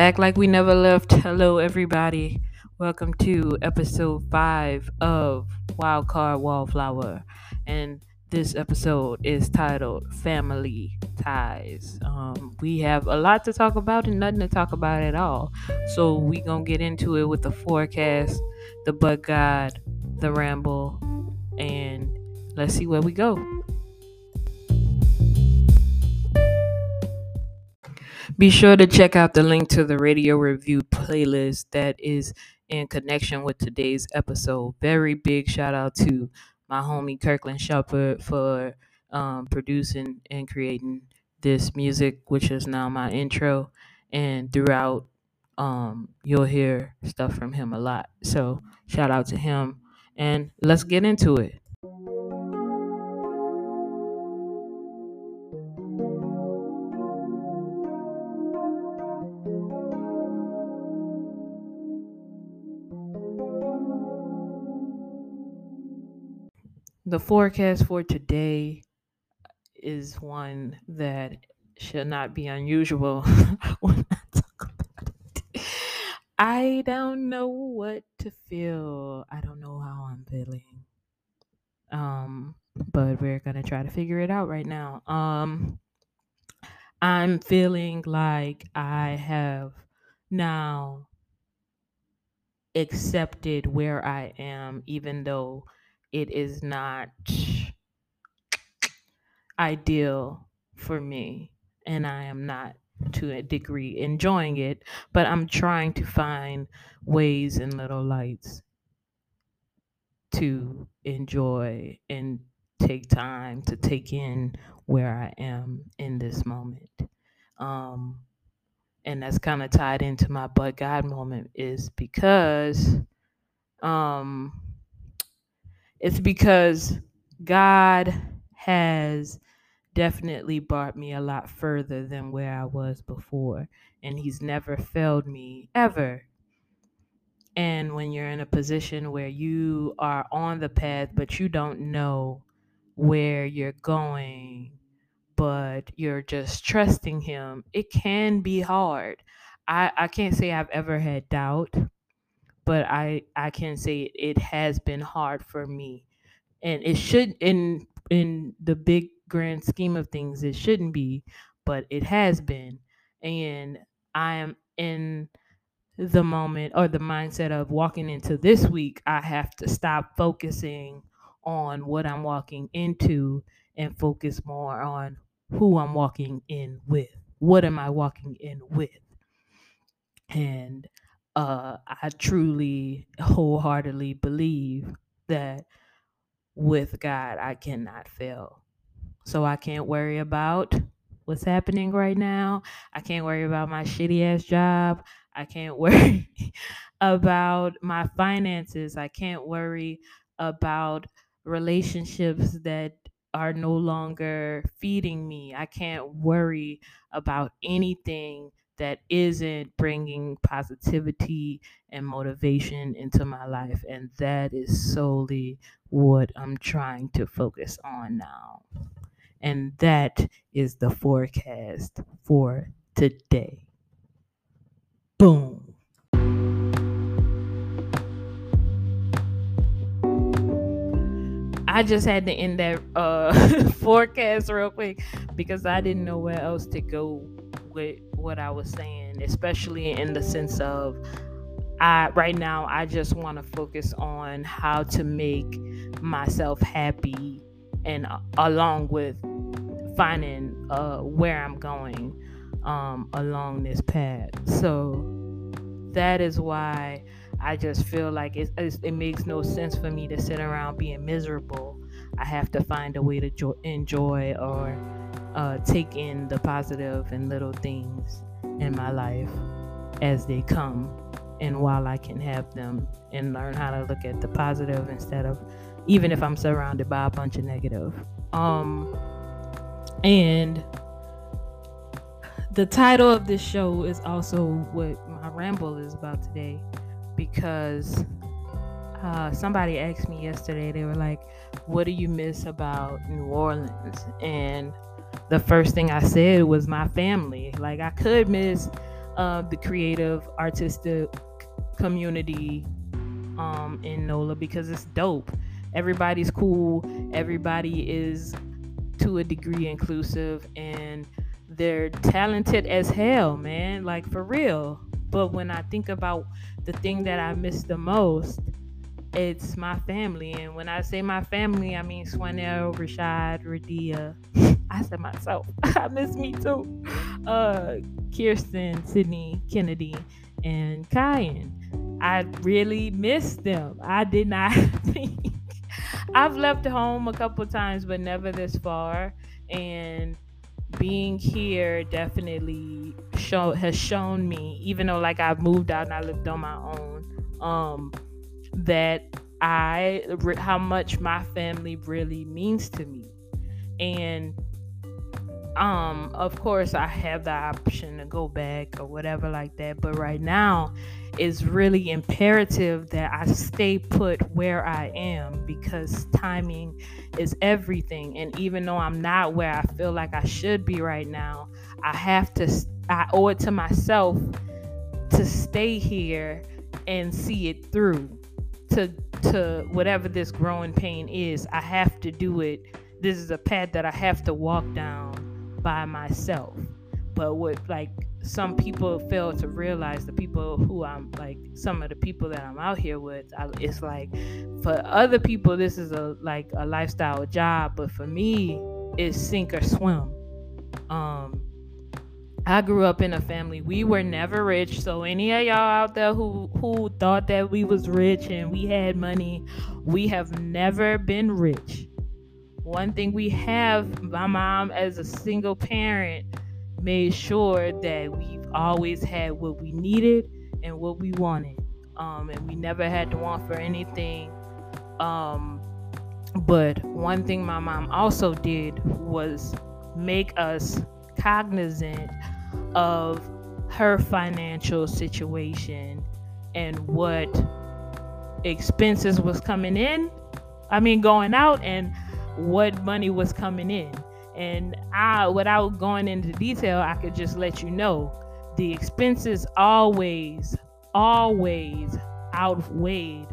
Back like we never left. Hello, everybody. Welcome to episode five of Wildcard Wallflower. And this episode is titled Family Ties. Um, we have a lot to talk about and nothing to talk about at all. So we gonna get into it with the forecast, the but God, the ramble, and let's see where we go. Be sure to check out the link to the radio review playlist that is in connection with today's episode. Very big shout out to my homie Kirkland Shepard for um, producing and creating this music, which is now my intro. And throughout, um, you'll hear stuff from him a lot. So shout out to him. And let's get into it. The forecast for today is one that should not be unusual when I talk about it. I don't know what to feel. I don't know how I'm feeling. Um, but we're gonna try to figure it out right now. Um, I'm feeling like I have now accepted where I am, even though it is not ideal for me and I am not to a degree enjoying it, but I'm trying to find ways and little lights to enjoy and take time to take in where I am in this moment. Um, and that's kind of tied into my but God moment is because um it's because God has definitely brought me a lot further than where I was before. And He's never failed me ever. And when you're in a position where you are on the path, but you don't know where you're going, but you're just trusting Him, it can be hard. I, I can't say I've ever had doubt but I I can say it has been hard for me, and it should in in the big grand scheme of things it shouldn't be, but it has been, and I am in the moment or the mindset of walking into this week. I have to stop focusing on what I'm walking into and focus more on who I'm walking in with. What am I walking in with? And uh, I truly, wholeheartedly believe that with God, I cannot fail. So I can't worry about what's happening right now. I can't worry about my shitty ass job. I can't worry about my finances. I can't worry about relationships that are no longer feeding me. I can't worry about anything that isn't bringing positivity and motivation into my life. And that is solely what I'm trying to focus on now. And that is the forecast for today. Boom. I just had to end that uh, forecast real quick because I didn't know where else to go with what I was saying, especially in the sense of I right now I just want to focus on how to make myself happy and uh, along with finding uh, where I'm going um, along this path. So that is why I just feel like it, it makes no sense for me to sit around being miserable. I have to find a way to jo- enjoy or uh, take in the positive and little things in my life as they come and while I can have them and learn how to look at the positive instead of even if I'm surrounded by a bunch of negative. Um and the title of this show is also what my ramble is about today because uh, somebody asked me yesterday, they were like, What do you miss about New Orleans? And the first thing I said was my family. Like, I could miss uh, the creative, artistic community um, in NOLA because it's dope. Everybody's cool, everybody is to a degree inclusive, and they're talented as hell, man. Like, for real. But when I think about the thing that I miss the most, it's my family. And when I say my family, I mean Swanell, Rashad, Radia. I said myself. I miss me too. Uh, Kirsten, Sydney, Kennedy, and Kyan. I really miss them. I did not think I've left home a couple times, but never this far. And being here definitely show has shown me, even though like I've moved out and I lived on my own, um, that I how much my family really means to me. And um of course I have the option to go back or whatever like that, but right now it's really imperative that I stay put where I am because timing is everything. And even though I'm not where I feel like I should be right now, I have to I owe it to myself to stay here and see it through to to whatever this growing pain is i have to do it. This is a path that i have to walk down by myself. But what like some people fail to realize the people who i'm like some of the people that i'm out here with I, it's like for other people this is a like a lifestyle job but for me it's sink or swim. Um I grew up in a family. We were never rich. So any of y'all out there who who thought that we was rich and we had money, we have never been rich. One thing we have, my mom as a single parent made sure that we've always had what we needed and what we wanted. Um, and we never had to want for anything. Um, but one thing my mom also did was make us cognizant of her financial situation and what expenses was coming in i mean going out and what money was coming in. And i without going into detail i could just let you know the expenses always always outweighed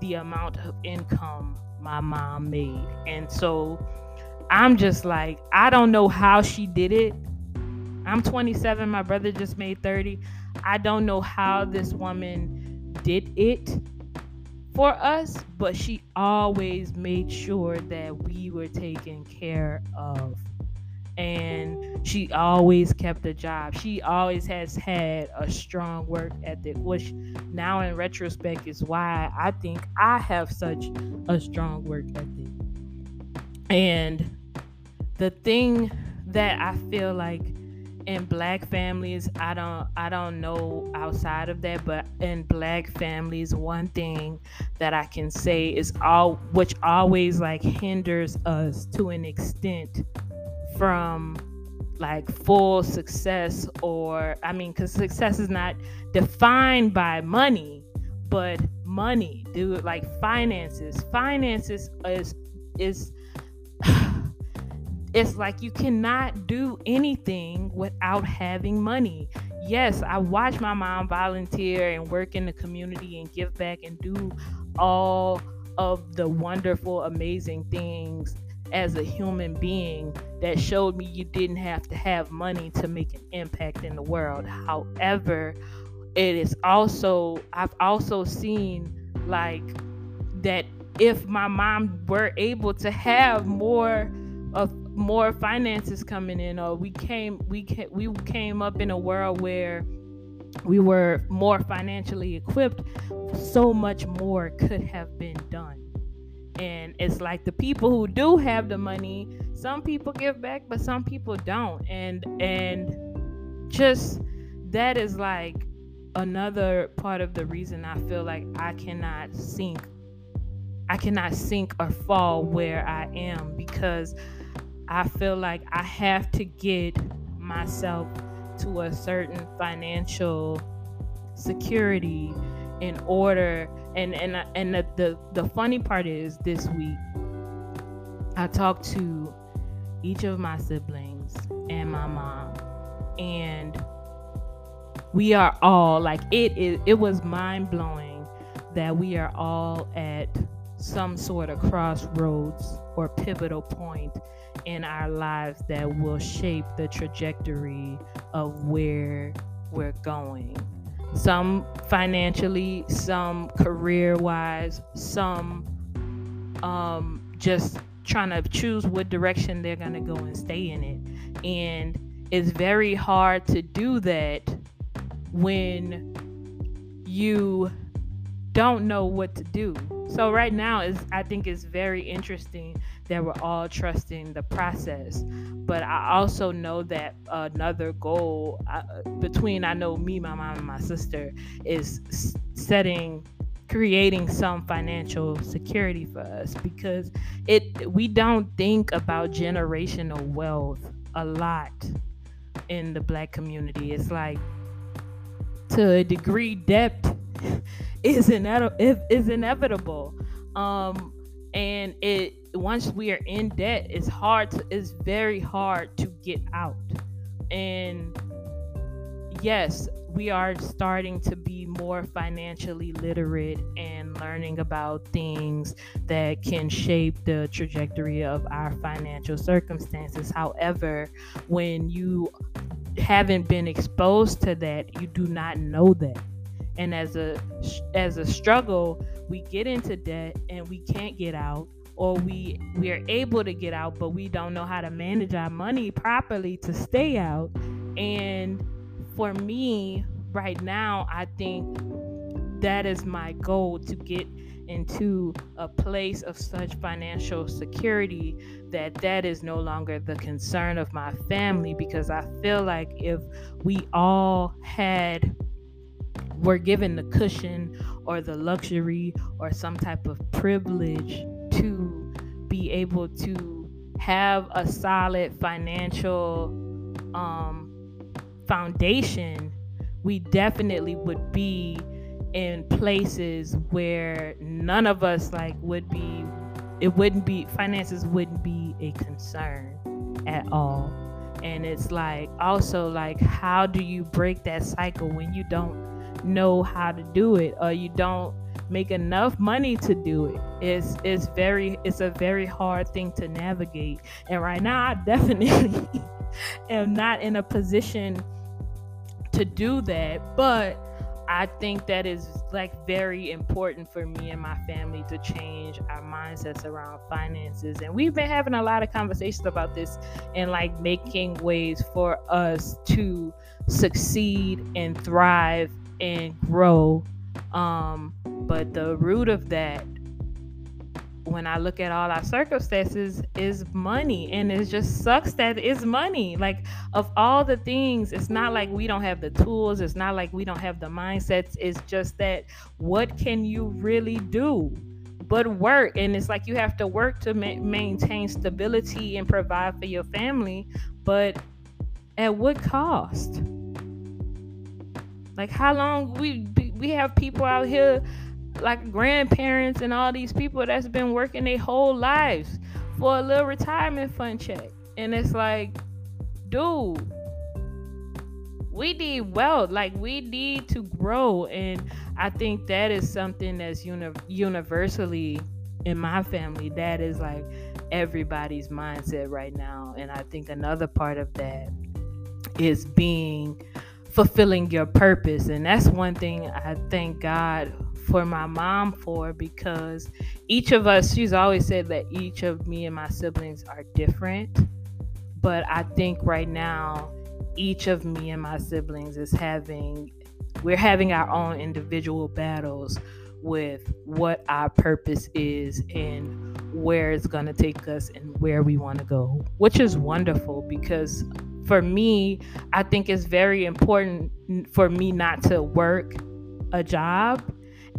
the amount of income my mom made. And so i'm just like i don't know how she did it I'm 27. My brother just made 30. I don't know how this woman did it for us, but she always made sure that we were taken care of. And she always kept a job. She always has had a strong work ethic, which now in retrospect is why I think I have such a strong work ethic. And the thing that I feel like in black families i don't i don't know outside of that but in black families one thing that i can say is all which always like hinders us to an extent from like full success or i mean because success is not defined by money but money dude like finances. Finances is is it's like you cannot do anything without having money. Yes, I watch my mom volunteer and work in the community and give back and do all of the wonderful, amazing things as a human being that showed me you didn't have to have money to make an impact in the world. However, it is also, I've also seen like that if my mom were able to have more of more finances coming in or we came we came, we came up in a world where we were more financially equipped so much more could have been done. And it's like the people who do have the money some people give back but some people don't. And and just that is like another part of the reason i feel like i cannot sink i cannot sink or fall where i am because I feel like I have to get myself to a certain financial security in order and and and the, the the funny part is this week I talked to each of my siblings and my mom and we are all like it is it was mind blowing that we are all at some sort of crossroads or pivotal point in our lives that will shape the trajectory of where we're going. Some financially, some career wise, some um, just trying to choose what direction they're going to go and stay in it. And it's very hard to do that when you don't know what to do. So right now is I think it's very interesting that we're all trusting the process. But I also know that another goal uh, between I know me, my mom, and my sister is setting creating some financial security for us because it we don't think about generational wealth a lot in the black community. It's like to a degree debt is inevitable is inevitable um and it once we are in debt it's hard to, it's very hard to get out. And yes we are starting to be more financially literate and learning about things that can shape the trajectory of our financial circumstances. However when you haven't been exposed to that you do not know that and as a as a struggle we get into debt and we can't get out or we we are able to get out but we don't know how to manage our money properly to stay out. And for me right now i think that is my goal to get into a place of such financial security that that is no longer the concern of my family because i feel like if we all had were given the cushion or the luxury or some type of privilege to be able to have a solid financial um, foundation, we definitely would be in places where none of us like would be it wouldn't be finances wouldn't be a concern at all. And it's like also like how do you break that cycle when you don't know how to do it or you don't make enough money to do it it's it's very it's a very hard thing to navigate and right now i definitely am not in a position to do that but I think that is like very important for me and my family to change our mindsets around finances. And we've been having a lot of conversations about this and like making ways for us to succeed and thrive and grow. Um, but the root of that, when I look at all our circumstances, is money. And it just sucks that it's money. Like, of all the things, it's not like we don't have the tools, it's not like we don't have the mindsets. It's just that what can you really do? But work, and it's like you have to work to ma- maintain stability and provide for your family, but at what cost? Like how long we we have people out here like grandparents and all these people that's been working their whole lives for a little retirement fund check. And it's like, dude, we need wealth. Like we need to grow. And I think that is something that's uni- universally in my family. That is like everybody's mindset right now. And I think another part of that is being fulfilling your purpose. And that's one thing I thank God for my mom for because each of us, she's always said that each of me and my siblings are different. But I think right now, each of me and my siblings is having, we're having our own individual battles with what our purpose is and where it's going to take us and where we want to go, which is wonderful because for me, I think it's very important for me not to work a job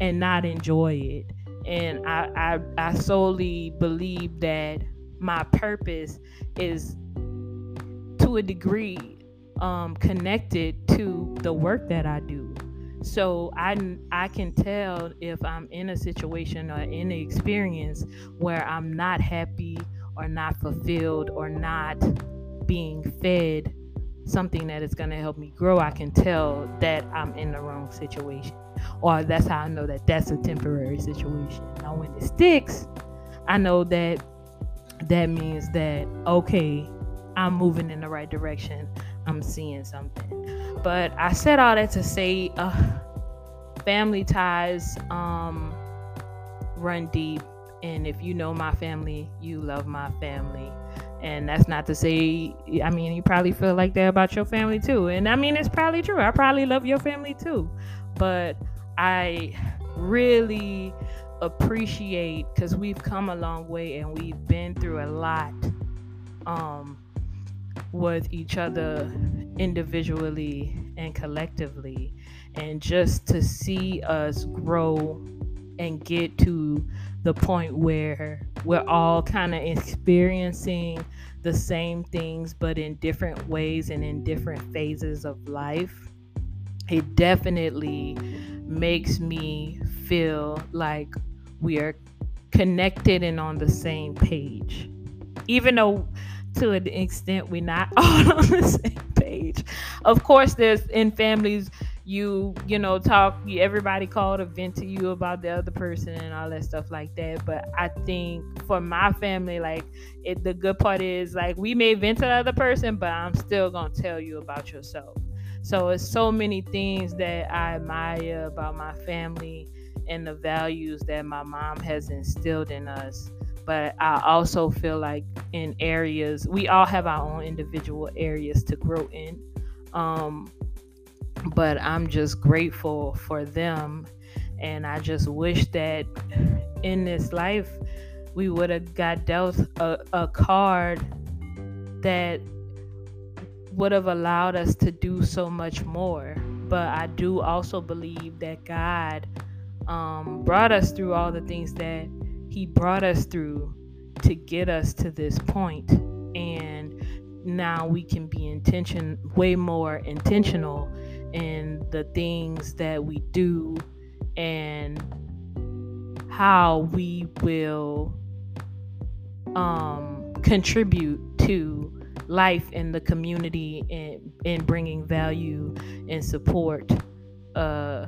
and not enjoy it. And I, I, I solely believe that my purpose is to a degree um, connected to the work that I do. So I I can tell if I'm in a situation or in an experience where I'm not happy or not fulfilled or not being fed something that is going to help me grow, I can tell that I'm in the wrong situation. Or that's how I know that that's a temporary situation. Now, when it sticks, I know that that means that, okay, I'm moving in the right direction. I'm seeing something. But I said all that to say uh, family ties um, run deep. And if you know my family, you love my family. And that's not to say, I mean, you probably feel like that about your family too. And I mean, it's probably true. I probably love your family too. But I really appreciate because we've come a long way and we've been through a lot um, with each other individually and collectively. And just to see us grow and get to the point where we're all kind of experiencing the same things but in different ways and in different phases of life. It definitely makes me feel like we are connected and on the same page. Even though to an extent we're not all on the same page. Of course there's in families you you know talk you, everybody called to vent to you about the other person and all that stuff like that. But i think for my family like it the good part is like we may vent to the other person but i'm still gonna tell you about yourself. So it's so many things that i admire about my family and the values that my mom has instilled in us. But I also feel like in areas we all have our own individual areas to grow in. Um, but I'm just grateful for them. And I just wish that in this life we would have got dealt a, a card that would have allowed us to do so much more. But I do also believe that God um, brought us through all the things that He brought us through to get us to this point. And now we can be intention way more intentional and the things that we do and how we will um, contribute to life in the community and in bringing value and support uh,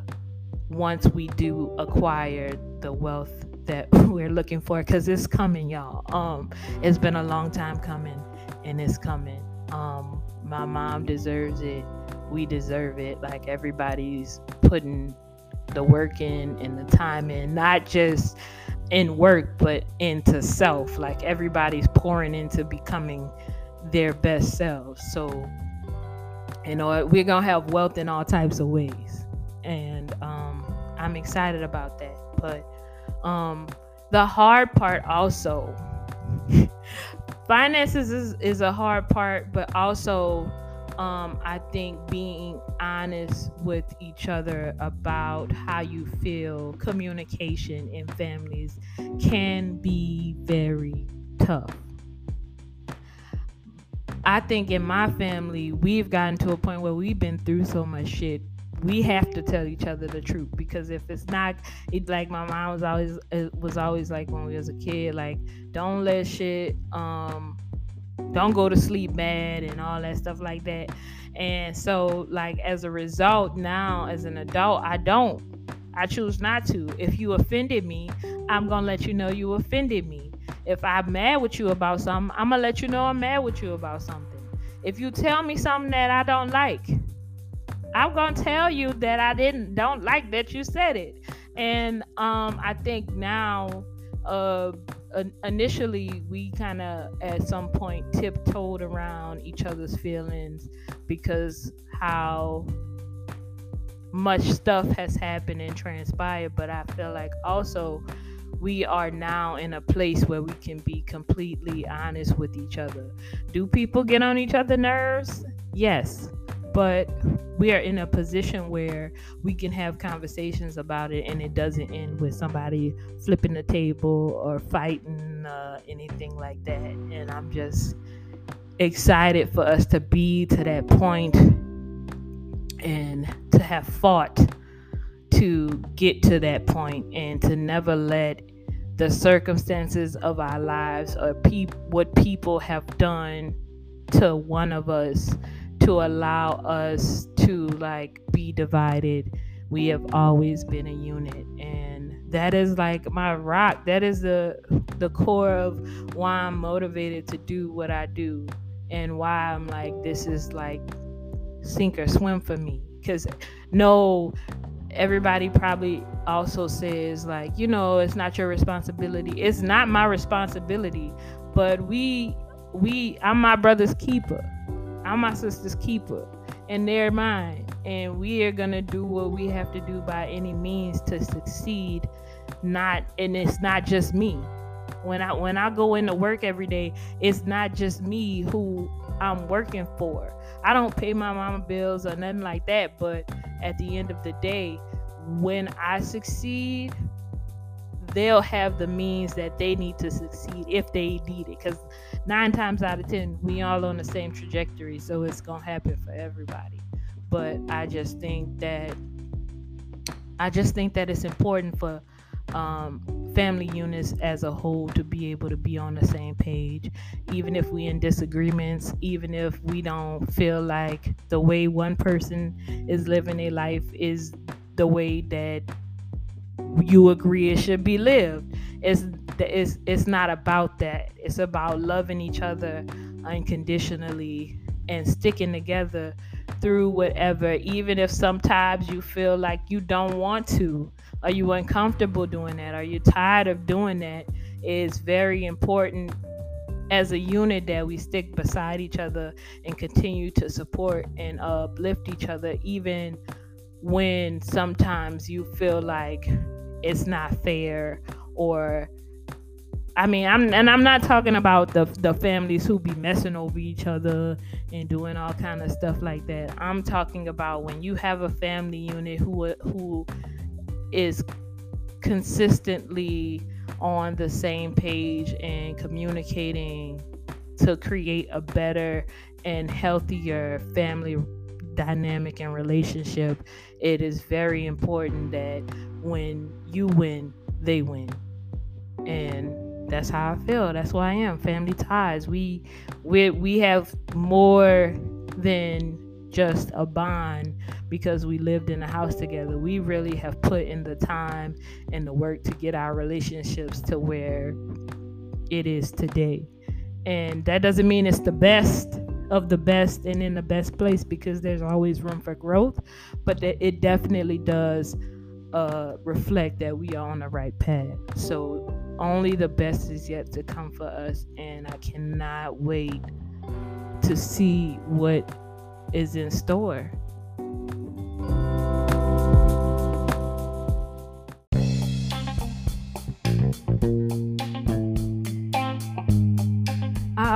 once we do acquire the wealth that we're looking for. Because it's coming y'all. Um it's been a long time coming and it's coming. Um my mom deserves it we deserve it. Like everybody's putting the work in and the time in, not just in work, but into self. Like everybody's pouring into becoming their best selves. So, you know, we're gonna have wealth in all types of ways, and um, I'm excited about that. But um, the hard part also, finances is, is a hard part, but also um, I think being honest with each other about how you feel, communication in families can be very tough. I think in my family, we've gotten to a point where we've been through so much shit. We have to tell each other the truth because if it's not, it like my mom was always it was always like when we was a kid, like don't let shit um don't go to sleep mad and all that stuff like that. And so, like, as a result, now as an adult, I don't. I choose not to. If you offended me, I'm gonna let you know you offended me. If I'm mad with you about something, I'm gonna let you know I'm mad with you about something. If you tell me something that I don't like, I'm gonna tell you that I didn't don't like that you said it. And um, I think now uh, initially we kind of at some point tiptoed around each other's feelings because how much stuff has happened and transpired. But i feel like also we are now in a place where we can be completely honest with each other. Do people get on each other's nerves? Yes but we are in a position where we can have conversations about it and it doesn't end with somebody flipping the table or fighting uh, anything like that. And i'm just excited for us to be to that point and to have fought to get to that point and to never let the circumstances of our lives or pe- what people have done to one of us to allow us to like be divided. We have always been a unit and that is like my rock. That is the the core of why i'm motivated to do what i do and why i'm like this is like sink or swim for me. Because no everybody probably also says like you know it's not your responsibility. It's not my responsibility but we we i'm my brother's keeper i'm my sister's keeper and they're mine and we are gonna do what we have to do by any means to succeed not and it's not just me. When i when i go into work every day it's not just me who i'm working for. I don't pay my mama bills or nothing like that but at the end of the day when i succeed they'll have the means that they need to succeed if they need it because nine times out of ten we all on the same trajectory so it's gonna happen for everybody. But i just think that i just think that it's important for um, family units as a whole to be able to be on the same page, even if we in disagreements, even if we don't feel like the way one person is living their life is the way that you agree it should be lived. It's it's it's not about that. It's about loving each other unconditionally and sticking together through whatever, even if sometimes you feel like you don't want to. Are you uncomfortable doing that? Are you tired of doing that? It's very important as a unit that we stick beside each other and continue to support and uplift each other, even when sometimes you feel like it's not fair or I mean, I'm and I'm not talking about the the families who be messing over each other and doing all kind of stuff like that. I'm talking about when you have a family unit who who is consistently on the same page and communicating to create a better and healthier family dynamic and relationship, it is very important that when you win, they win. And that's how I feel. That's why I am. Family ties. We we we have more than just a bond because we lived in a house together. We really have put in the time and the work to get our relationships to where it is today. And that doesn't mean it's the best of the best and in the best place because there's always room for growth, but it definitely does uh, reflect that we are on the right path. So only the best is yet to come for us, and I cannot wait to see what is in store.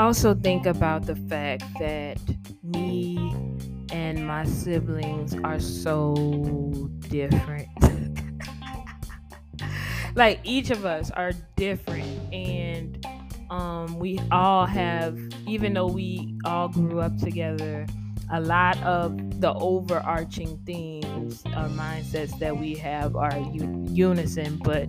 Also think about the fact that me and my siblings are so different. like each of us are different and um, we all have even though we all grew up together a lot of the overarching themes or mindsets that we have are un- unison, but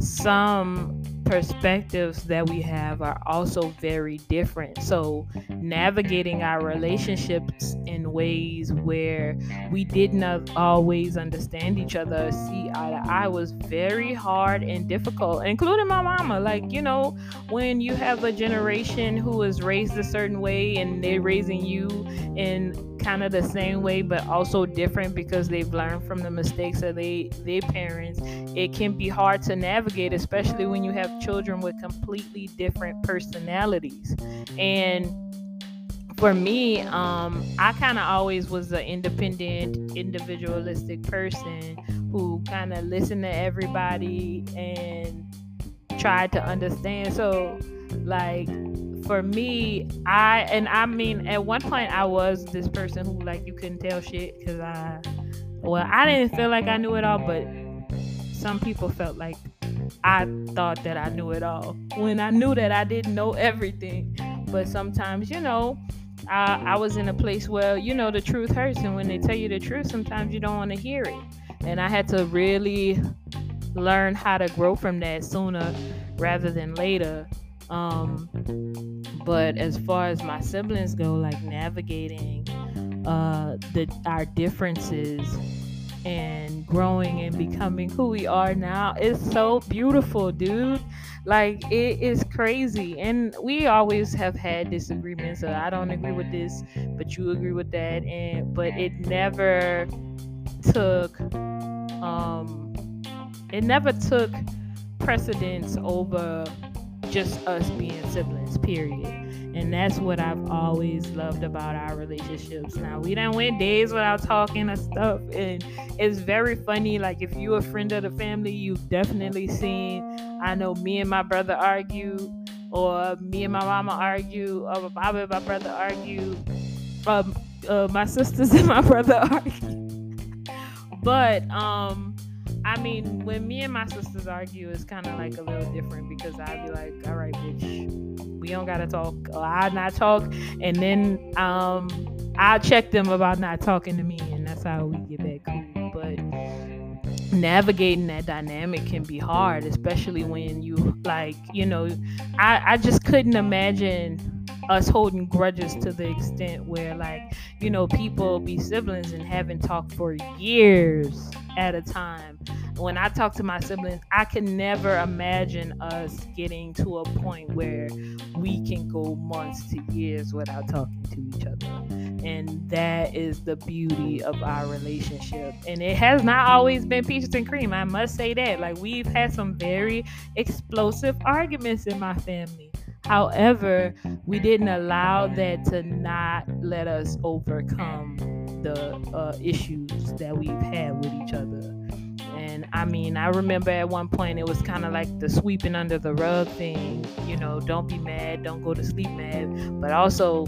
some perspectives that we have are also very different. So, navigating our relationships in ways where we did not always understand each other, see eye to eye, was very hard and difficult, including my mama. Like, you know, when you have a generation who is raised a certain way and they're raising you in kind of the same way but also different because they've learned from the mistakes of they their parents it can be hard to navigate especially when you have children with completely different personalities. And for me um, i kind of always was an independent individualistic person who kind of listened to everybody and tried to understand. So like for me, I and I mean, at one point I was this person who like you couldn't tell shit because I, well, I didn't feel like I knew it all, but some people felt like I thought that I knew it all when I knew that I didn't know everything. But sometimes, you know, I, I was in a place where you know the truth hurts, and when they tell you the truth, sometimes you don't want to hear it. And I had to really learn how to grow from that sooner rather than later. Um, but as far as my siblings go, like navigating uh, the our differences and growing and becoming who we are now is so beautiful, dude. Like it is crazy. And we always have had disagreements. So I don't agree with this, but you agree with that. And but it never took um it never took precedence over just us being siblings, period. And that's what I've always loved about our relationships. Now we don't went days without talking and stuff, and it's very funny. Like if you're a friend of the family, you've definitely seen. I know me and my brother argue, or me and my mama argue, or Bobby and my brother argue, um, uh, my sisters and my brother argue. but um, I mean, when me and my sisters argue, it's kind of like a little different because I'd be like, "All right, bitch." we don't gotta talk. I not talk, and then um, I'll check them about not talking to me, and that's how we get back cool. But navigating that dynamic can be hard, especially when you like, you know, I I just couldn't imagine us holding grudges to the extent where like you know people be siblings and haven't talked for years at a time when I talk to my siblings, I can never imagine us getting to a point where we can go months to years without talking to each other. And that is the beauty of our relationship. And it has not always been peaches and cream. I must say that. Like, we've had some very explosive arguments in my family. However, we didn't allow that to not let us overcome the uh, issues that we've had with each other. And I mean, I remember at one point it was kind of like the sweeping under the rug thing, you know, don't be mad, don't go to sleep mad. But also,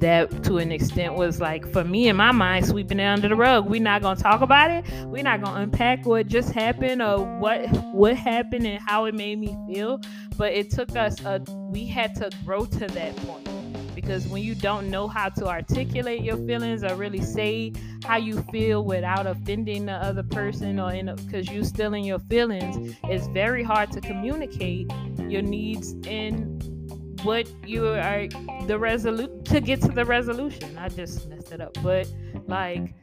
that to an extent was like for me in my mind sweeping it under the rug. We're not gonna talk about it. We're not gonna unpack what just happened or what what happened and how it made me feel. But it took us a we had to grow to that point. Because when you don't know how to articulate your feelings or really say how you feel without offending the other person or in because you're still in your feelings it's very hard to communicate your needs and what you are the resolute to get to the resolution i just messed it up but like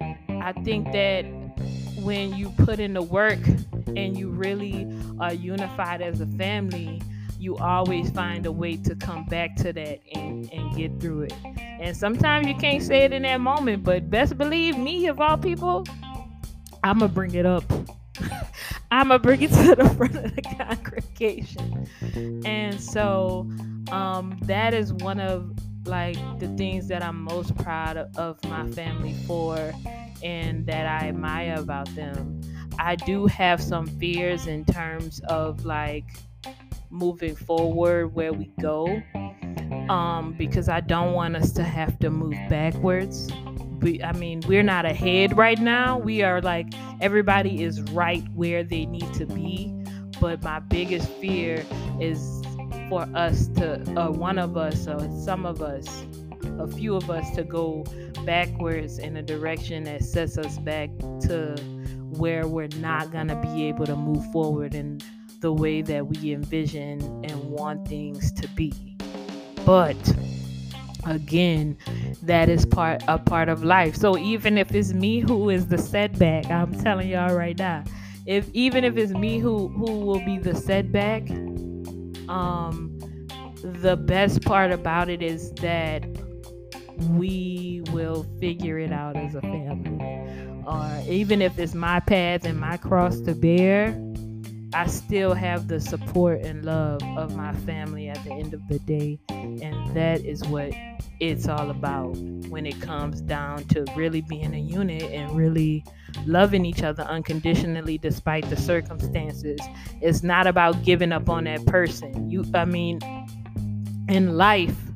i think that when you put in the work and you really are unified as a family you always find a way to come back to that and, and get through it. And sometimes you can't say it in that moment, but best believe me, of all people, I'm to bring it up. I'm to bring it to the front of the congregation. And so um, that is one of like the things that I'm most proud of my family for and that I admire about them. I do have some fears in terms of like moving forward where we go um, because I don't want us to have to move backwards. We, I mean, we're not ahead right now. We are like everybody is right where they need to be. But my biggest fear is for us to, uh, one of us, or some of us, a few of us, to go backwards in a direction that sets us back to where we're not gonna be able to move forward in the way that we envision and want things to be. But again, that is part a part of life. So even if it's me who is the setback, I'm telling y'all right now, if even if it's me who who will be the setback, um the best part about it is that we will figure it out as a family. Or even if it's my path and my cross to bear, I still have the support and love of my family at the end of the day. And that is what it's all about when it comes down to really being a unit and really loving each other unconditionally despite the circumstances. It's not about giving up on that person. You I mean in life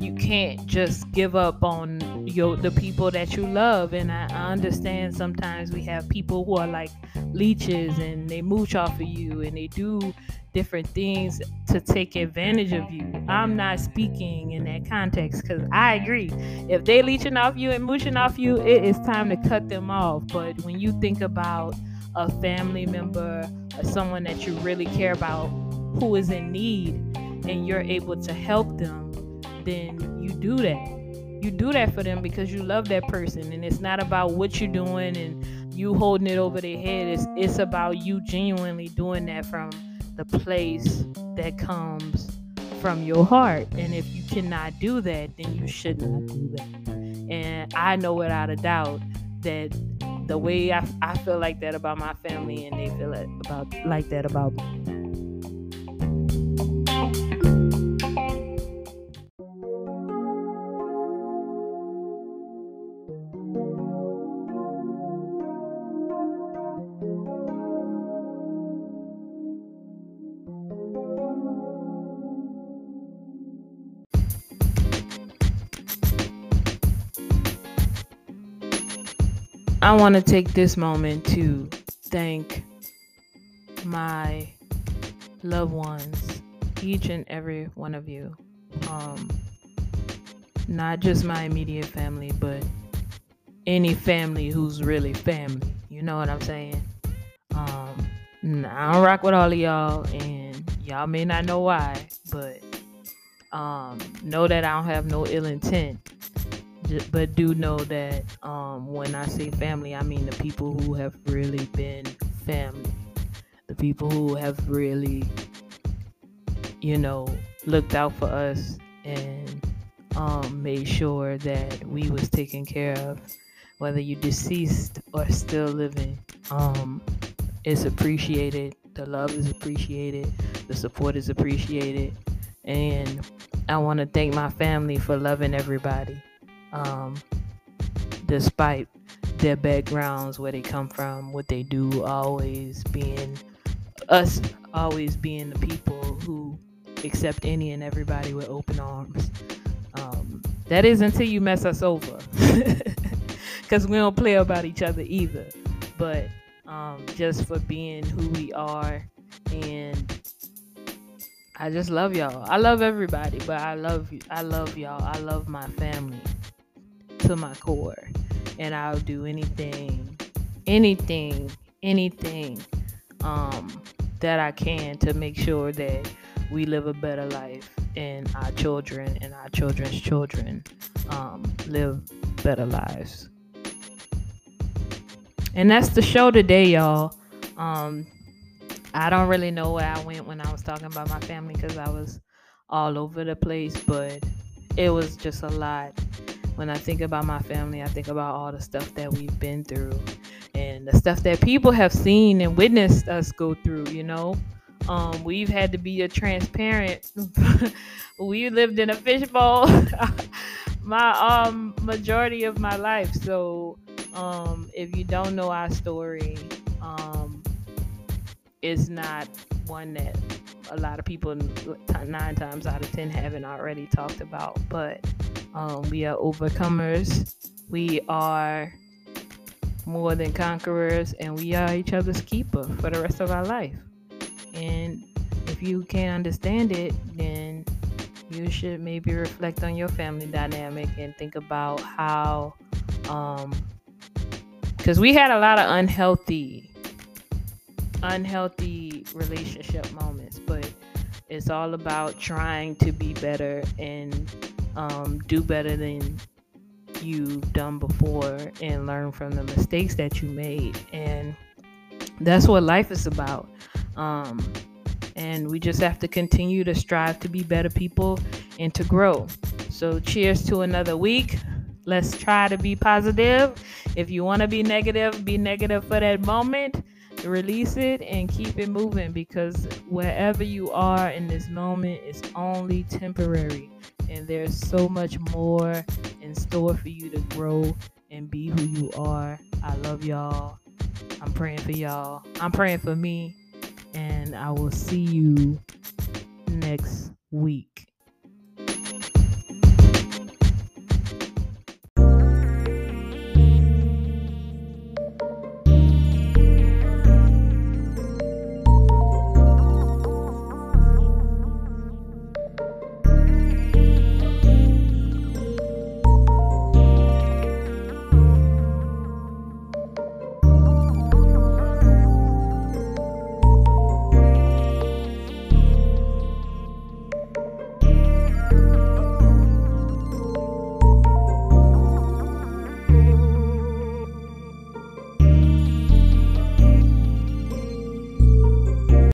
you can't just give up on your the people that you love. And I, I, understand sometimes we have people who are like leeches and they mooch off of you and they do different things to take advantage of you. I'm not speaking in that context because i agree. If they leeching off you and mooching off you it is time to cut them off. But when you think about a family member or someone that you really care about who is in need and you're able to help them then you do that. You do that for them because you love that person, and it's not about what you're doing and you holding it over their head. It's it's about you genuinely doing that from the place that comes from your heart. And if you cannot do that, then you should not do that. And I know without a doubt that the way I, I feel like that about my family and they feel it about like that about me. I want to take this moment to thank my loved ones, each and every one of you. Um, not just my immediate family, but any family who's really family. You know what I'm saying? Um, I don't rock with all of y'all, and y'all may not know why, but um, know that I don't have no ill intent but do know that um, when I say family, I mean the people who have really been family, the people who have really, you know, looked out for us and um, made sure that we was taken care of, whether you deceased or still living. Um, it's appreciated. The love is appreciated. The support is appreciated. And I want to thank my family for loving everybody um, despite their backgrounds, where they come from, what they do, always being us, always being the people who accept any and everybody with open arms. Um, that is until you mess us over, because we don't play about each other either. But um, just for being who we are and I just love y'all. I love everybody, but I love you. I love y'all. I love my family to my core. And I'll do anything, anything, anything um, that I can to make sure that we live a better life and our children and our children's children um, live better lives. And that's the show today, y'all. Um, I don't really know where I went when I was talking about my family because I was all over the place, but it was just a lot when I think about my family, I think about all the stuff that we've been through and the stuff that people have seen and witnessed us go through, you know. Um, we've had to be a transparent. we lived in a fishbowl my um majority of my life. So um if you don't know our story, um it's not one that a lot of people nine times out of ten haven't already talked about, but um, we are overcomers. We are more than conquerors, and we are each other's keeper for the rest of our life. And if you can't understand it, then you should maybe reflect on your family dynamic and think about how, because um, we had a lot of unhealthy, unhealthy relationship moments, but it's all about trying to be better and um, do better than you've done before and learn from the mistakes that you made. And that's what life is about. Um, and we just have to continue to strive to be better people and to grow. So, cheers to another week. Let's try to be positive. If you want to be negative, be negative for that moment. Release it and keep it moving because wherever you are in this moment is only temporary and there's so much more in store for you to grow and be who you are. I love y'all. I'm praying for y'all. I'm praying for me. And I will see you next week.